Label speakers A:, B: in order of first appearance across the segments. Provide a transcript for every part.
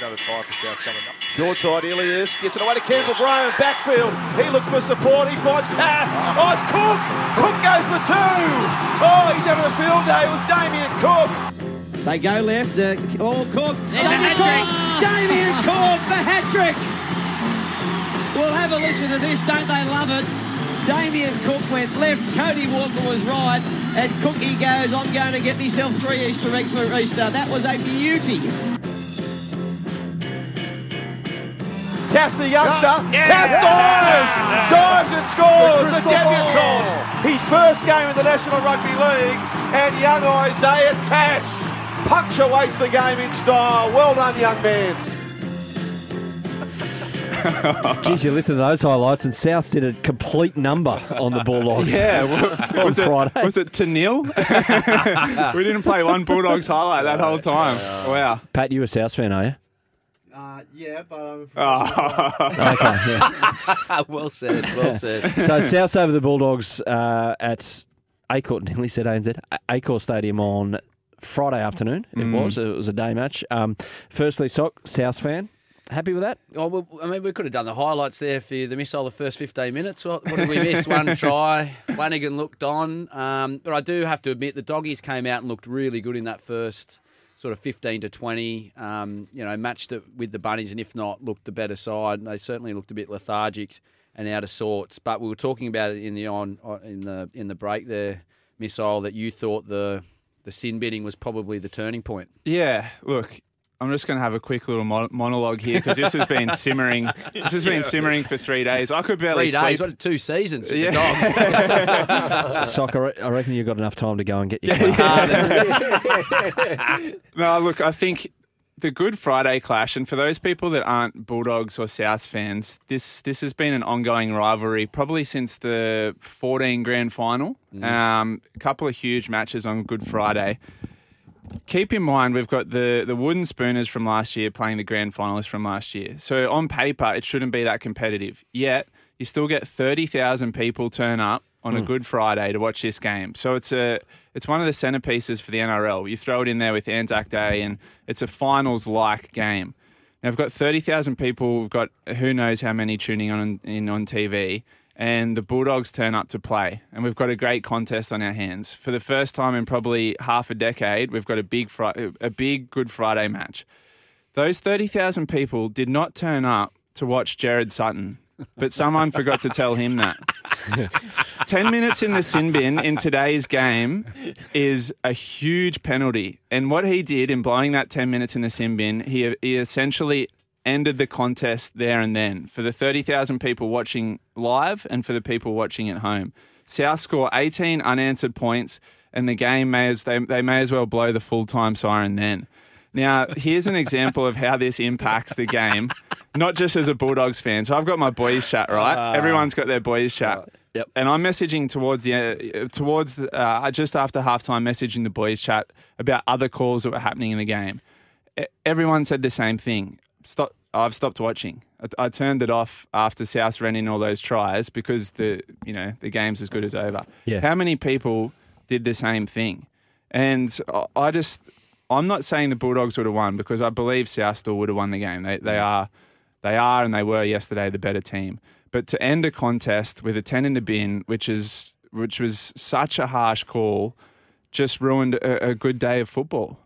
A: another try for South coming up.
B: Short side, Ilias gets it away to Campbell Graham. Backfield. He looks for support. He finds Taff. Oh, it's Cook. Cook goes for two. Oh, he's having a field day. It was Damien Cook.
C: They go left. Uh, oh, Cook.
D: There's a
C: Damien
D: hat-trick.
C: Cook. Damien Cook, the hat trick. We'll have a listen to this. Don't they love it? Damien Cook went left. Cody Walker was right. And Cookie goes, I'm going to get myself three Easter eggs for Easter. That was a beauty.
B: Tass the youngster.
A: Yeah.
B: Tass dives. Dives and scores.
A: The
B: The
A: crystal
B: debutant. His first game in the National Rugby League. And young Isaiah Tass punctuates the game in style. Well done, young man.
E: Geez, you listen to those highlights, and South did a complete number on the Bulldogs.
F: Yeah, well,
E: on
F: was it,
E: Friday.
F: was it to nil? we didn't play one Bulldogs highlight that whole time. Wow.
E: Pat, you a South fan, are you?
C: Uh, yeah, but I'm.
F: Oh.
E: Okay, yeah.
G: well said. Well said.
E: So South's over the Bulldogs uh, at Accor, nearly said ANZ, A- Accor Stadium on Friday afternoon. It
F: Mm.
E: was. It was a day match. Um, firstly, Sock, South fan. Happy with that?
G: Oh, well, I mean, we could have done the highlights there for the missile the first 15 minutes. What, what did we miss? One try. Flanagan looked on. Um, but I do have to admit, the doggies came out and looked really good in that first sort of 15 to 20. Um, you know, matched it with the Bunnies, and if not, looked the better side. They certainly looked a bit lethargic and out of sorts. But we were talking about it in the on in the in the break there, missile, that you thought the the sin binning was probably the turning point.
F: Yeah, look, I'm just going to have a quick little mon- monologue here because this has been simmering. This has been simmering for three days. I could barely
G: Three days,
F: sleep.
G: what two seasons with
F: Yeah.
G: the dogs.
E: Sock, I, re- I reckon you've got enough time to go and get your
F: Yeah,
E: car.
F: yeah, no, look, I think the Good Friday clash, and for those people that aren't Bulldogs or South fans, this this has been an ongoing rivalry probably since the 14 grand final. Um, a couple of huge matches on Good Friday. Keep in mind, we've got the, the Wooden Spooners from last year playing the grand finalists from last year. So on paper, it shouldn't be that competitive. Yet, you still get 30,000 people turn up on a hmm. Good Friday to watch this game. So it's a it's one of the centerpieces for the NRL. You throw it in there with Anzac Day, and it's a finals like game. Now we've got thirty thousand people. We've got who knows how many tuning on in on TV, and the Bulldogs turn up to play, and we've got a great contest on our hands for the first time in probably half a decade. We've got a big Fri- a big Good Friday match. Those thirty thousand people did not turn up to watch Gerard Sutton, but someone forgot to tell him that. 10 minutes in the sin bin in today's game is a huge penalty. And what he did in blowing that 10 minutes in the sin bin, he, he essentially ended the contest there and then for the 30,000 people watching live and for the people watching at home. South score 18 unanswered points, and the game may as they, they may as well blow the full time siren then. Now, here's an example of how this impacts the game, not just as a Bulldogs fan. So I've got my boys chat, right? Everyone's got their boys chat.
G: Yep.
F: And I'm messaging towards the uh, towards the, uh, just after halftime, messaging the boys chat about other calls that were happening in the game. Everyone said the same thing. Stop. I've stopped watching. I, I turned it off after South ran in all those tries because the you know the game's as good as over.
E: Yeah.
F: How many people did the same thing? And I- I just I'm not saying the Bulldogs would have won because I believe South still would have won the game. They they are they are and they were yesterday the better team. But to end a contest with a ten in the bin, which is which was such a harsh call, just ruined a, a good day of football.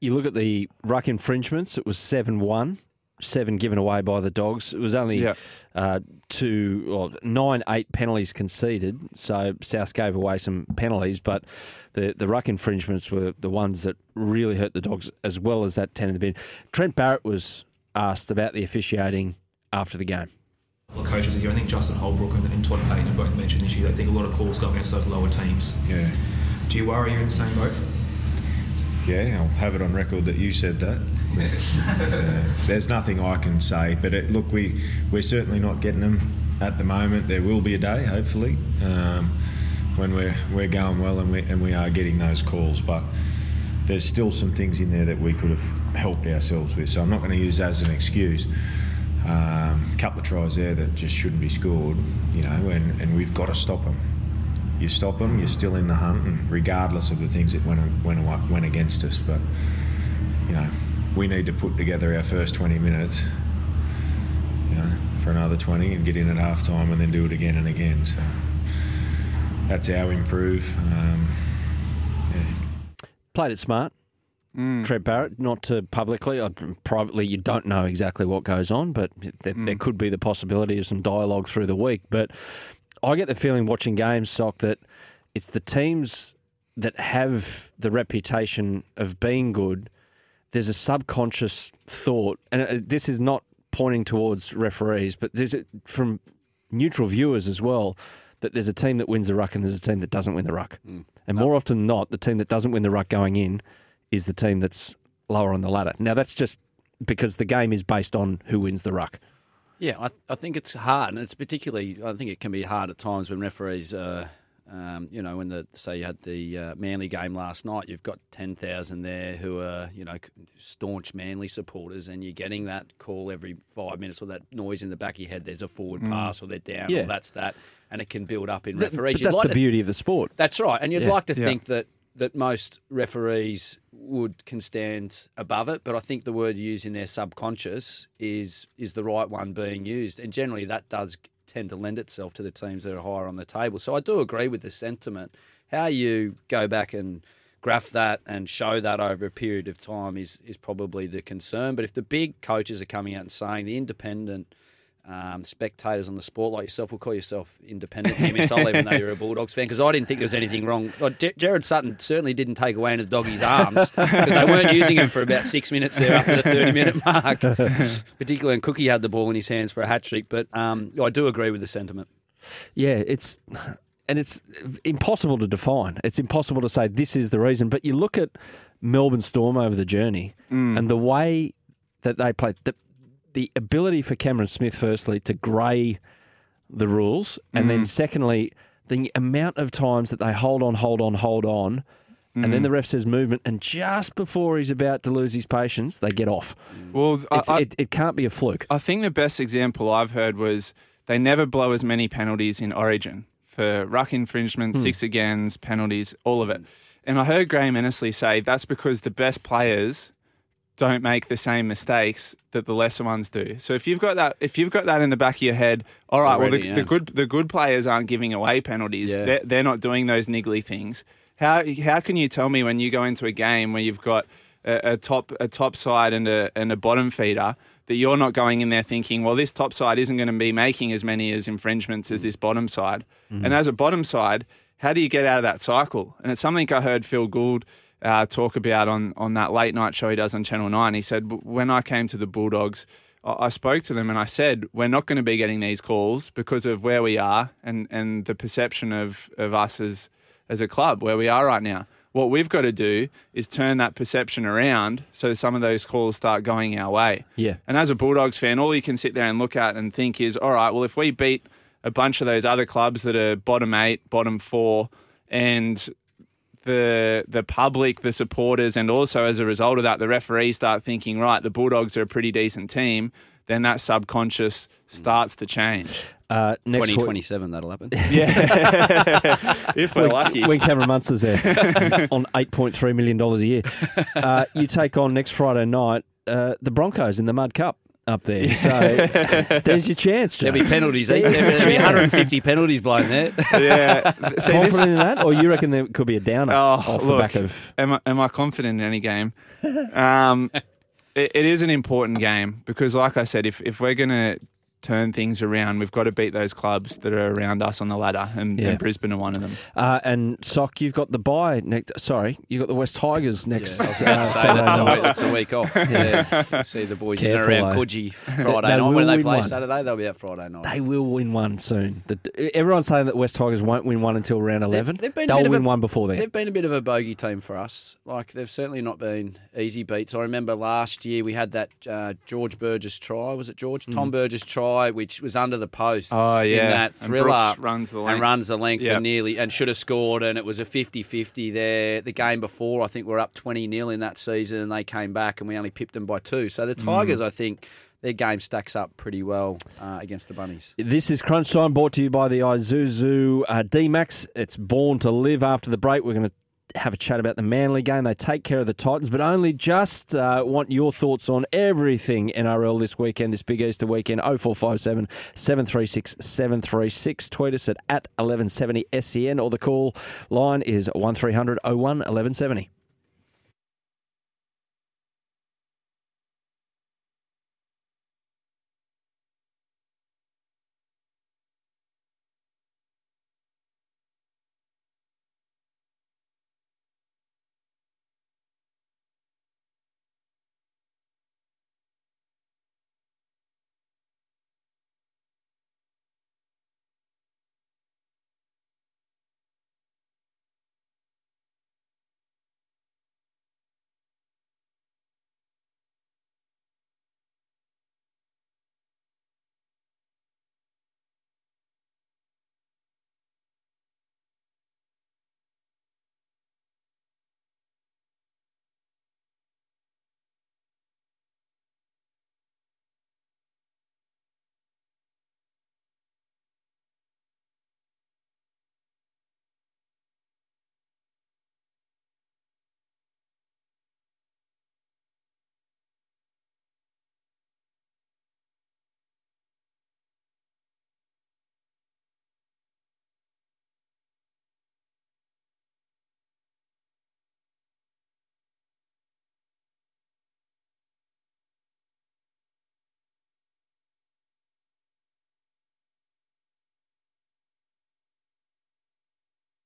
E: You look at the ruck infringements, it was 7 1 seven given away by the Dogs. It was only
F: Yeah.
E: uh, two or nine, eight penalties conceded. So South gave away some penalties, but the the ruck infringements were the ones that really hurt the Dogs, as well as that ten in the bin. Trent Barrett was asked about the officiating after the game.
D: Well, of coaches here. I think Justin Holbrook and, and Todd Payten have both mentioned this year. They think a lot of calls go against those lower teams.
H: Yeah.
D: Do you worry you're in the same boat?
H: Yeah, I'll have it on record that you said that. Uh, there's nothing I can say, but it, look, we we're certainly not getting them at the moment. There will be a day, hopefully, um, when we're we're going well and we and we are getting those calls. But there's still some things in there that we could have helped ourselves with. So I'm not going to use that as an excuse. Um, a couple of tries there that just shouldn't be scored, you know, and, and we've got to stop them. You stop them, you're still in the hunt, and regardless of the things that went went went against us. But you know, we need to put together our first 20 minutes, you know, for another 20 and get in at half time and then do it again and again. So that's our improve. Um, yeah.
E: Played it smart. Trent Barrett, not to publicly, uh, privately, you don't know exactly what goes on, but there, there could be the possibility of some dialogue through the week. But I get the feeling watching games, Sock, that it's the teams that have the reputation of being good. There's a subconscious thought, and uh, this is not pointing towards referees, but there's from neutral viewers as well. That there's a team that wins the ruck and there's a team that doesn't win the ruck, and more often than not, the team that doesn't win the ruck going in is the team that's lower on the ladder. Now that's just because the game is based on who wins the ruck.
G: Yeah, I, I think it's hard, and it's particularly. I think it can be hard at times when referees, uh, um, you know, when the say you had the uh, Manly game last night, you've got ten thousand there who are you know staunch Manly supporters, and you're getting that call every five minutes or that noise in the back of your head. There's a forward pass, or they're down,
E: Yeah.
G: or that's that, and it can build up in
E: Th-
G: referees.
E: but that's
G: like
E: the
G: to-
E: beauty of the sport.
G: That's right, and you'd
E: Yeah.
G: like to
F: Yeah.
G: think that that most referees would can stand above it, but I think the word used in their subconscious is is the right one being used, and generally that does tend to lend itself to the teams that are higher on the table. So I do agree with the sentiment. How you go back and graph that and show that over a period of time is is probably the concern. But if the big coaches are coming out and saying the independent um, spectators on the sport like yourself will call yourself independent MSL, even though you're a Bulldogs fan, because I didn't think there was anything wrong. Like, J- Gerard Sutton certainly didn't take away into the doggies' arms because they weren't using him for about six minutes there after the 30 minute mark, particularly when Cookie had the ball in his hands for a hat trick. But um, I do agree with the sentiment.
E: Yeah, it's and it's impossible to define. It's impossible to say this is the reason. But you look at Melbourne Storm over the journey and the way that they played, the, the ability for Cameron Smith, firstly, to grey the rules, and then mm. secondly, the amount of times that they hold on, hold on, hold on. And then mm. the ref says movement, and just before he's about to lose his patience, they get off. Mm.
F: Well, I,
E: it, it can't be a fluke.
F: I think the best example I've heard was they never blow as many penalties in Origin for ruck infringements, hmm. six agains, penalties, all of it. And I heard Graham Annesley say that's because the best players don't make the same mistakes that the lesser ones do. So if you've got that, if you've got that in the back of your head, all right, well the,
G: yeah.
F: the good the good players aren't giving away penalties.
G: Yeah.
F: They're, they're not doing those niggly things. How how can you tell me when you go into a game where you've got a, a top a top side and a and a bottom feeder that you're not going in there thinking, well, this top side isn't going to be making as many as infringements as mm. this bottom side. Mm-hmm. And as a bottom side, how do you get out of that cycle? And it's something I heard Phil Gould uh, talk about on on that late night show he does on Channel Nine. He said when I came to the Bulldogs. I I spoke to them and I said, we're not going to be getting these calls because of where we are and, and the perception of, of us as, as a club, where we are right now. What we've got to do is turn that perception around so some of those calls start going our way.
E: Yeah.
F: And as a Bulldogs fan, all you can sit there and look at and think is, all right, well, if we beat a bunch of those other clubs that are bottom eight, bottom four, and the the public, the supporters, and also as a result of that, the referees start thinking, right, the Bulldogs are a pretty decent team, then that subconscious starts to change.
E: Uh, next
G: 2027, that'll happen. Yeah.
F: if we're lucky.
E: when Cameron Munster's there on eight point three million dollars a year. Uh, you take on next Friday night uh, the Broncos in the Mud Cup up there. So there's your chance. Joe.
G: There'll be penalties. eh? There'll be 150 penalties blown there.
F: yeah. See, this-
E: Confident in that, or you reckon there could be a downer
F: Oh,
E: off the
F: look,
E: back of?
F: am I, am I confident in any game? Um, it, it is an important game because, like I said, if if we're gonna turn things around, we've got to beat those clubs that are around us on the ladder, and,
E: Yeah.
F: and Brisbane are one of them.
E: Uh, and Sock, you've got the bye next. Sorry, you've got the West Tigers next.
G: I was
E: uh,
G: say
E: Saturday
G: that's, a week, that's a week off. Yeah. See the boys in around? Coogee Friday
E: They
G: night. When they play
E: one.
G: Saturday, they'll be out Friday night.
E: They will win one soon. The, everyone's saying that West Tigers won't win one until round eleven.
G: they've been a
E: They'll
G: bit of
E: win
G: a-
E: one before then.
G: They've been a bit of a bogey team for us. Like they've certainly not been easy beats. I remember last year we had that uh, George Burgess try. Was it George Tom Burgess try, which was under the posts
F: Mm. Oh,
G: in
F: yeah.
G: that
F: And
G: thriller
F: Brooks runs the
G: and
F: length.
G: runs the length
F: Yep.
G: and nearly and should have scored and it was a 50-50 there. The game before I think we are up twenty 0 in that season and they came back and we only pipped them by two. So the
F: Mm.
G: Tigers, I think. Their game stacks up pretty well uh, against the Bunnies.
E: This is Crunch Time brought to you by the Isuzu uh, D-Max. It's born to live after the break. We're going to have a chat about the Manly game. They take care of the Titans, but only just uh, want your thoughts on everything NRL this weekend, this big Easter weekend. 0457 736 736. Tweet us at, at 1170 SEN or the call line is 1300 01 1170.